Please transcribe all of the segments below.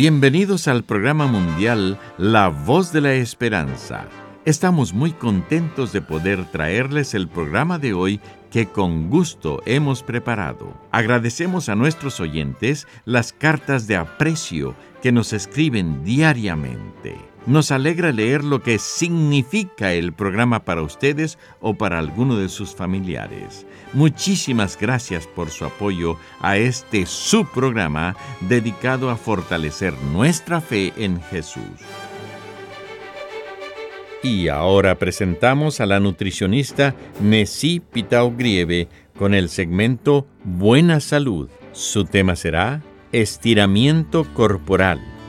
Bienvenidos al programa mundial La Voz de la Esperanza. Estamos muy contentos de poder traerles el programa de hoy que con gusto hemos preparado. Agradecemos a nuestros oyentes las cartas de aprecio que nos escriben diariamente. Nos alegra leer lo que significa el programa para ustedes o para alguno de sus familiares. Muchísimas gracias por su apoyo a este subprograma dedicado a fortalecer nuestra fe en Jesús. Y ahora presentamos a la nutricionista Nessie Pitao Grieve con el segmento Buena Salud. Su tema será Estiramiento Corporal.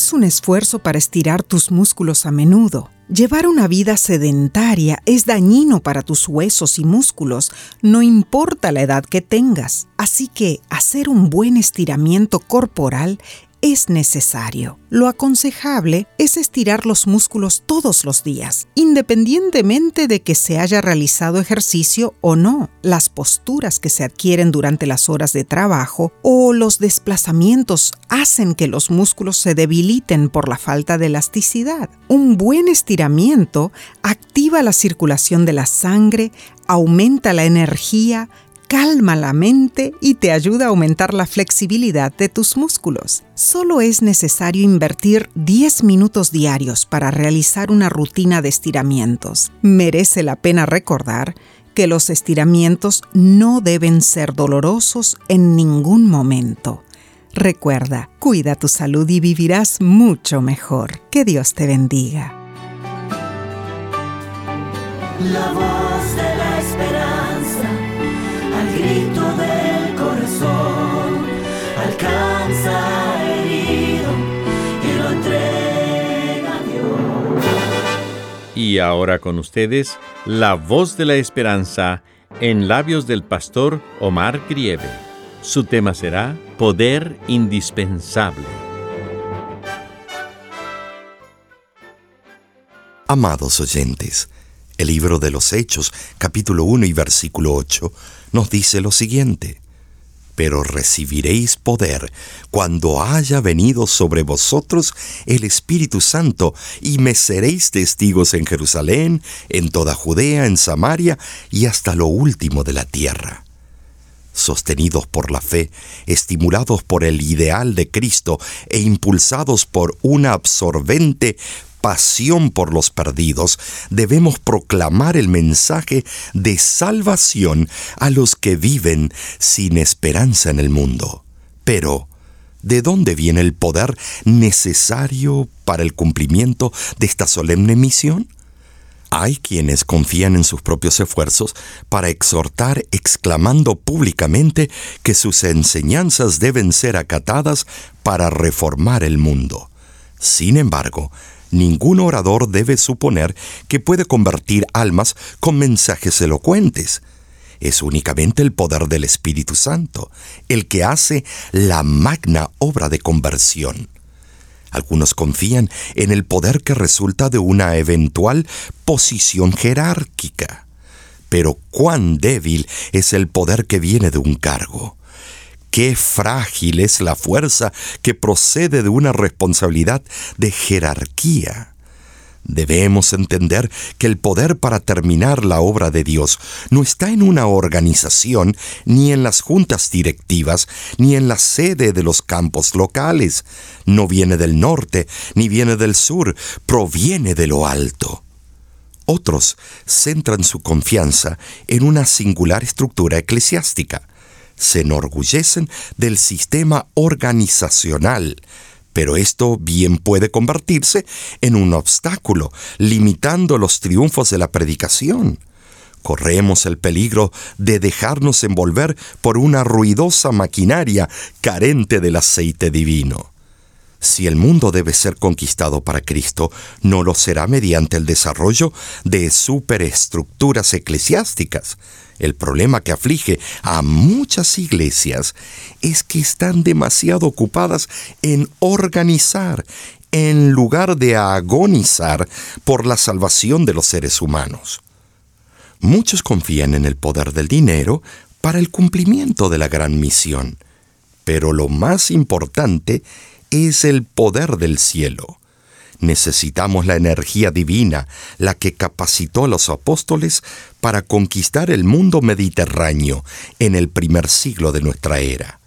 Haz un esfuerzo para estirar tus músculos a menudo. Llevar una vida sedentaria es dañino para tus huesos y músculos, no importa la edad que tengas. Así que hacer un buen estiramiento corporal es necesario. Lo aconsejable es estirar los músculos todos los días, independientemente de que se haya realizado ejercicio o no. Las posturas que se adquieren durante las horas de trabajo o los desplazamientos hacen que los músculos se debiliten por la falta de elasticidad. Un buen estiramiento activa la circulación de la sangre, aumenta la energía, calma la mente y te ayuda a aumentar la flexibilidad de tus músculos. Solo es necesario invertir 10 minutos diarios para realizar una rutina de estiramientos. Merece la pena recordar que los estiramientos no deben ser dolorosos en ningún momento. Recuerda, cuida tu salud y vivirás mucho mejor. Que Dios te bendiga. Grito del corazón alcanza herido y lo entrega a Dios. Y ahora con ustedes, la voz de la esperanza en labios del pastor Omar Grieve. Su tema será Poder Indispensable. Amados oyentes, el libro de los Hechos, capítulo 1 y versículo 8, nos dice lo siguiente. Pero recibiréis poder cuando haya venido sobre vosotros el Espíritu Santo, y me seréis testigos en Jerusalén, en toda Judea, en Samaria y hasta lo último de la tierra sostenidos por la fe, estimulados por el ideal de Cristo e impulsados por una absorbente pasión por los perdidos, debemos proclamar el mensaje de salvación a los que viven sin esperanza en el mundo. Pero, ¿de dónde viene el poder necesario para el cumplimiento de esta solemne misión? Hay quienes confían en sus propios esfuerzos para exhortar exclamando públicamente que sus enseñanzas deben ser acatadas para reformar el mundo. Sin embargo, ningún orador debe suponer que puede convertir almas con mensajes elocuentes. Es únicamente el poder del Espíritu Santo el que hace la magna obra de conversión. Algunos confían en el poder que resulta de una eventual posición jerárquica. Pero cuán débil es el poder que viene de un cargo. Qué frágil es la fuerza que procede de una responsabilidad de jerarquía. Debemos entender que el poder para terminar la obra de Dios no está en una organización, ni en las juntas directivas, ni en la sede de los campos locales. No viene del norte, ni viene del sur, proviene de lo alto. Otros centran su confianza en una singular estructura eclesiástica se enorgullecen del sistema organizacional, pero esto bien puede convertirse en un obstáculo, limitando los triunfos de la predicación. corremos el peligro de dejarnos envolver por una ruidosa maquinaria carente del aceite divino. Si el mundo debe ser conquistado para Cristo, no lo será mediante el desarrollo de superestructuras eclesiásticas. El problema que aflige a muchas iglesias es que están demasiado ocupadas en organizar en lugar de agonizar por la salvación de los seres humanos. Muchos confían en el poder del dinero para el cumplimiento de la gran misión, pero lo más importante es el poder del cielo. Necesitamos la energía divina, la que capacitó a los apóstoles para conquistar el mundo mediterráneo en el primer siglo de nuestra era.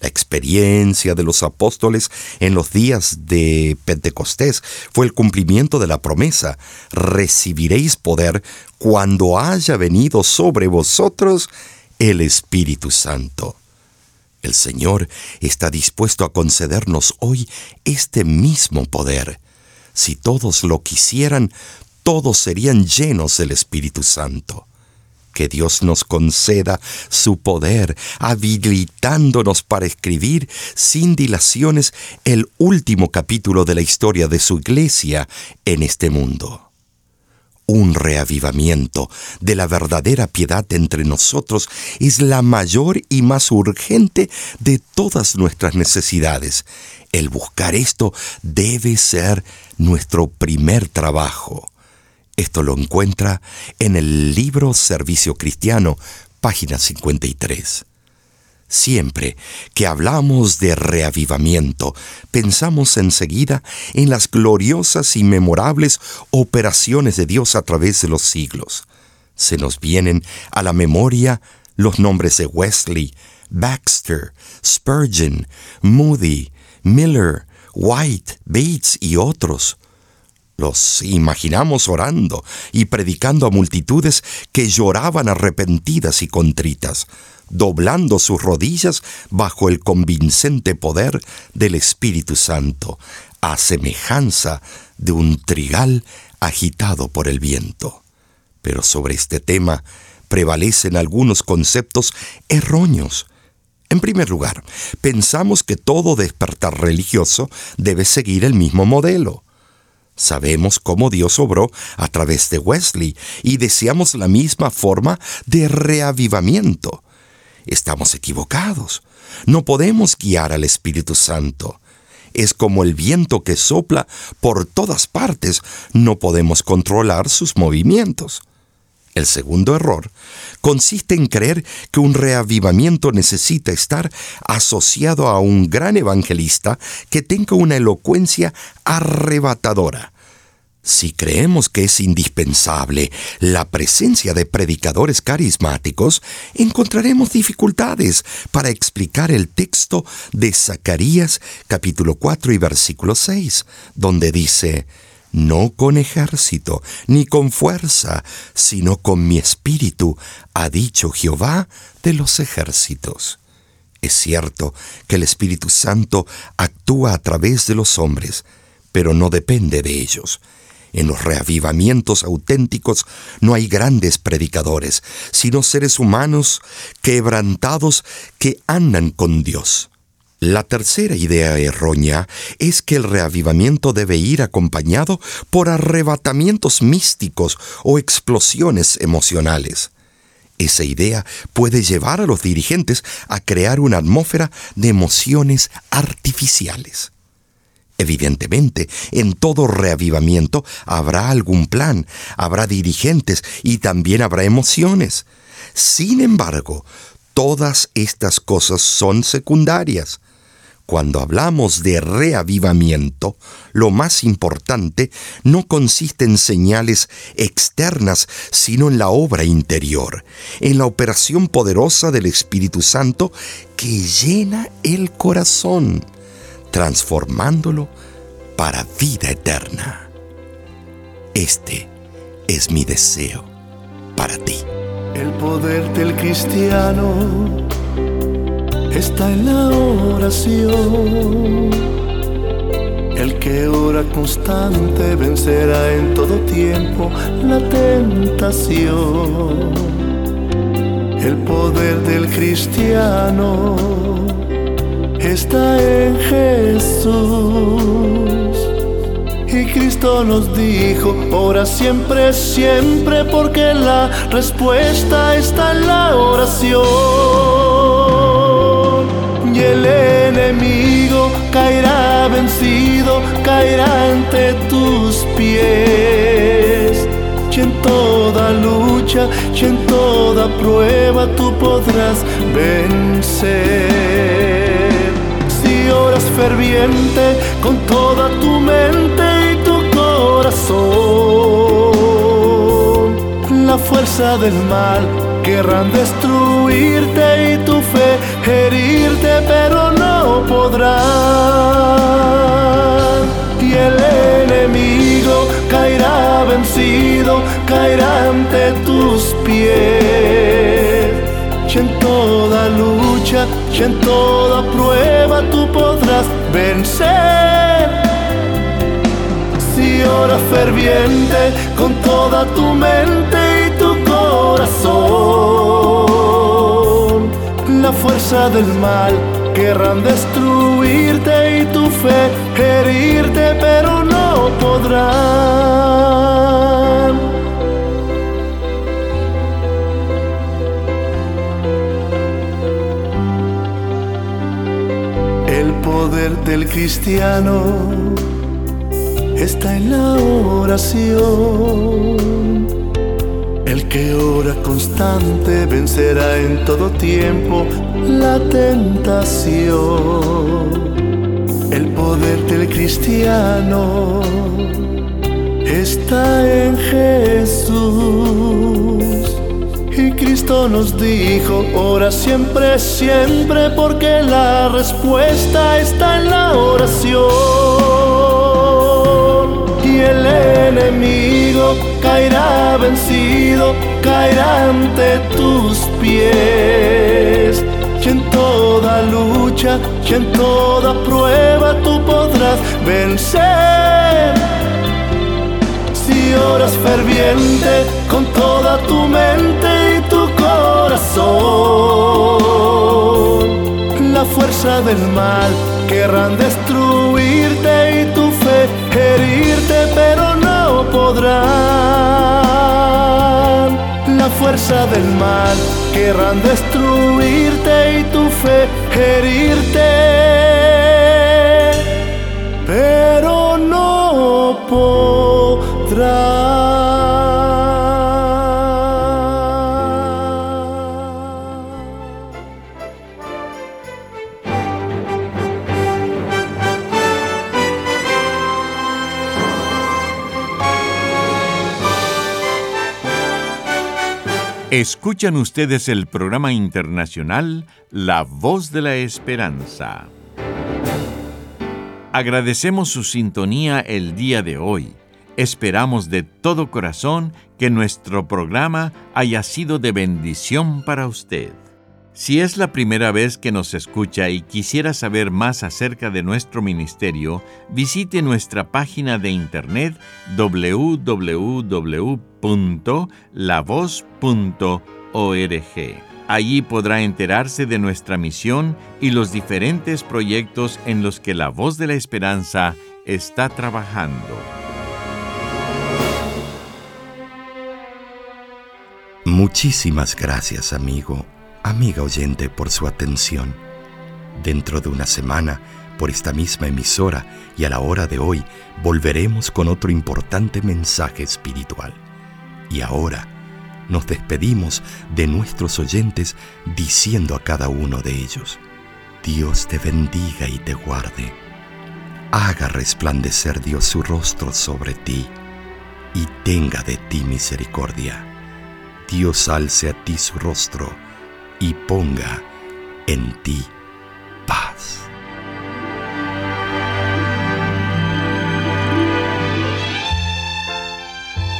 La experiencia de los apóstoles en los días de Pentecostés fue el cumplimiento de la promesa, recibiréis poder cuando haya venido sobre vosotros el Espíritu Santo. El Señor está dispuesto a concedernos hoy este mismo poder. Si todos lo quisieran, todos serían llenos del Espíritu Santo que Dios nos conceda su poder, habilitándonos para escribir sin dilaciones el último capítulo de la historia de su iglesia en este mundo. Un reavivamiento de la verdadera piedad entre nosotros es la mayor y más urgente de todas nuestras necesidades. El buscar esto debe ser nuestro primer trabajo. Esto lo encuentra en el libro Servicio Cristiano, página 53. Siempre que hablamos de reavivamiento, pensamos enseguida en las gloriosas y memorables operaciones de Dios a través de los siglos. Se nos vienen a la memoria los nombres de Wesley, Baxter, Spurgeon, Moody, Miller, White, Bates y otros. Los imaginamos orando y predicando a multitudes que lloraban arrepentidas y contritas, doblando sus rodillas bajo el convincente poder del Espíritu Santo, a semejanza de un trigal agitado por el viento. Pero sobre este tema prevalecen algunos conceptos erróneos. En primer lugar, pensamos que todo despertar religioso debe seguir el mismo modelo. Sabemos cómo Dios obró a través de Wesley y deseamos la misma forma de reavivamiento. Estamos equivocados. No podemos guiar al Espíritu Santo. Es como el viento que sopla por todas partes. No podemos controlar sus movimientos. El segundo error consiste en creer que un reavivamiento necesita estar asociado a un gran evangelista que tenga una elocuencia arrebatadora. Si creemos que es indispensable la presencia de predicadores carismáticos, encontraremos dificultades para explicar el texto de Zacarías capítulo 4 y versículo 6, donde dice, no con ejército, ni con fuerza, sino con mi espíritu, ha dicho Jehová de los ejércitos. Es cierto que el Espíritu Santo actúa a través de los hombres, pero no depende de ellos. En los reavivamientos auténticos no hay grandes predicadores, sino seres humanos quebrantados que andan con Dios. La tercera idea errónea es que el reavivamiento debe ir acompañado por arrebatamientos místicos o explosiones emocionales. Esa idea puede llevar a los dirigentes a crear una atmósfera de emociones artificiales. Evidentemente, en todo reavivamiento habrá algún plan, habrá dirigentes y también habrá emociones. Sin embargo, todas estas cosas son secundarias. Cuando hablamos de reavivamiento, lo más importante no consiste en señales externas, sino en la obra interior, en la operación poderosa del Espíritu Santo que llena el corazón, transformándolo para vida eterna. Este es mi deseo para ti. El poder del cristiano está en la oración. El que ora constante vencerá en todo tiempo la tentación. El poder del cristiano está en Jesús. Y Cristo nos dijo, ora siempre, siempre, porque la respuesta está en la oración. Y el enemigo caerá vencido, caerá ante tus pies. Y en toda lucha, y en toda prueba tú podrás vencer. Si oras ferviente con toda tu mente, la fuerza del mal querrán destruirte y tu fe herirte, pero no podrán. Y el enemigo caerá vencido, caerá ante tus pies. Y en toda lucha, y en toda prueba tú podrás vencer ora ferviente con toda tu mente y tu Del mal querrán destruirte y tu fe herirte, pero no podrán. El poder del cristiano está en la oración. Que ora constante vencerá en todo tiempo la tentación. El poder del cristiano está en Jesús. Y Cristo nos dijo, ora siempre, siempre, porque la respuesta está en la oración el enemigo caerá vencido, caerá ante tus pies. Y en toda lucha, y en toda prueba tú podrás vencer. Si oras ferviente con toda tu mente y tu corazón, la fuerza del mal querrán destruirte y tu fe herirte, pero no podrán. La fuerza del mal querrán destruirte y tu fe herirte, Escuchan ustedes el programa internacional La Voz de la Esperanza. Agradecemos su sintonía el día de hoy. Esperamos de todo corazón que nuestro programa haya sido de bendición para usted. Si es la primera vez que nos escucha y quisiera saber más acerca de nuestro ministerio, visite nuestra página de internet www.lavoz.org. Allí podrá enterarse de nuestra misión y los diferentes proyectos en los que la voz de la esperanza está trabajando. Muchísimas gracias, amigo amiga oyente, por su atención. Dentro de una semana, por esta misma emisora y a la hora de hoy, volveremos con otro importante mensaje espiritual. Y ahora nos despedimos de nuestros oyentes diciendo a cada uno de ellos, Dios te bendiga y te guarde. Haga resplandecer Dios su rostro sobre ti y tenga de ti misericordia. Dios alce a ti su rostro y ponga en ti paz.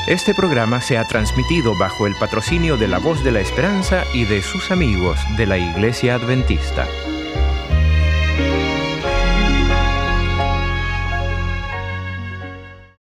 Este programa se ha transmitido bajo el patrocinio de la Voz de la Esperanza y de sus amigos de la Iglesia Adventista.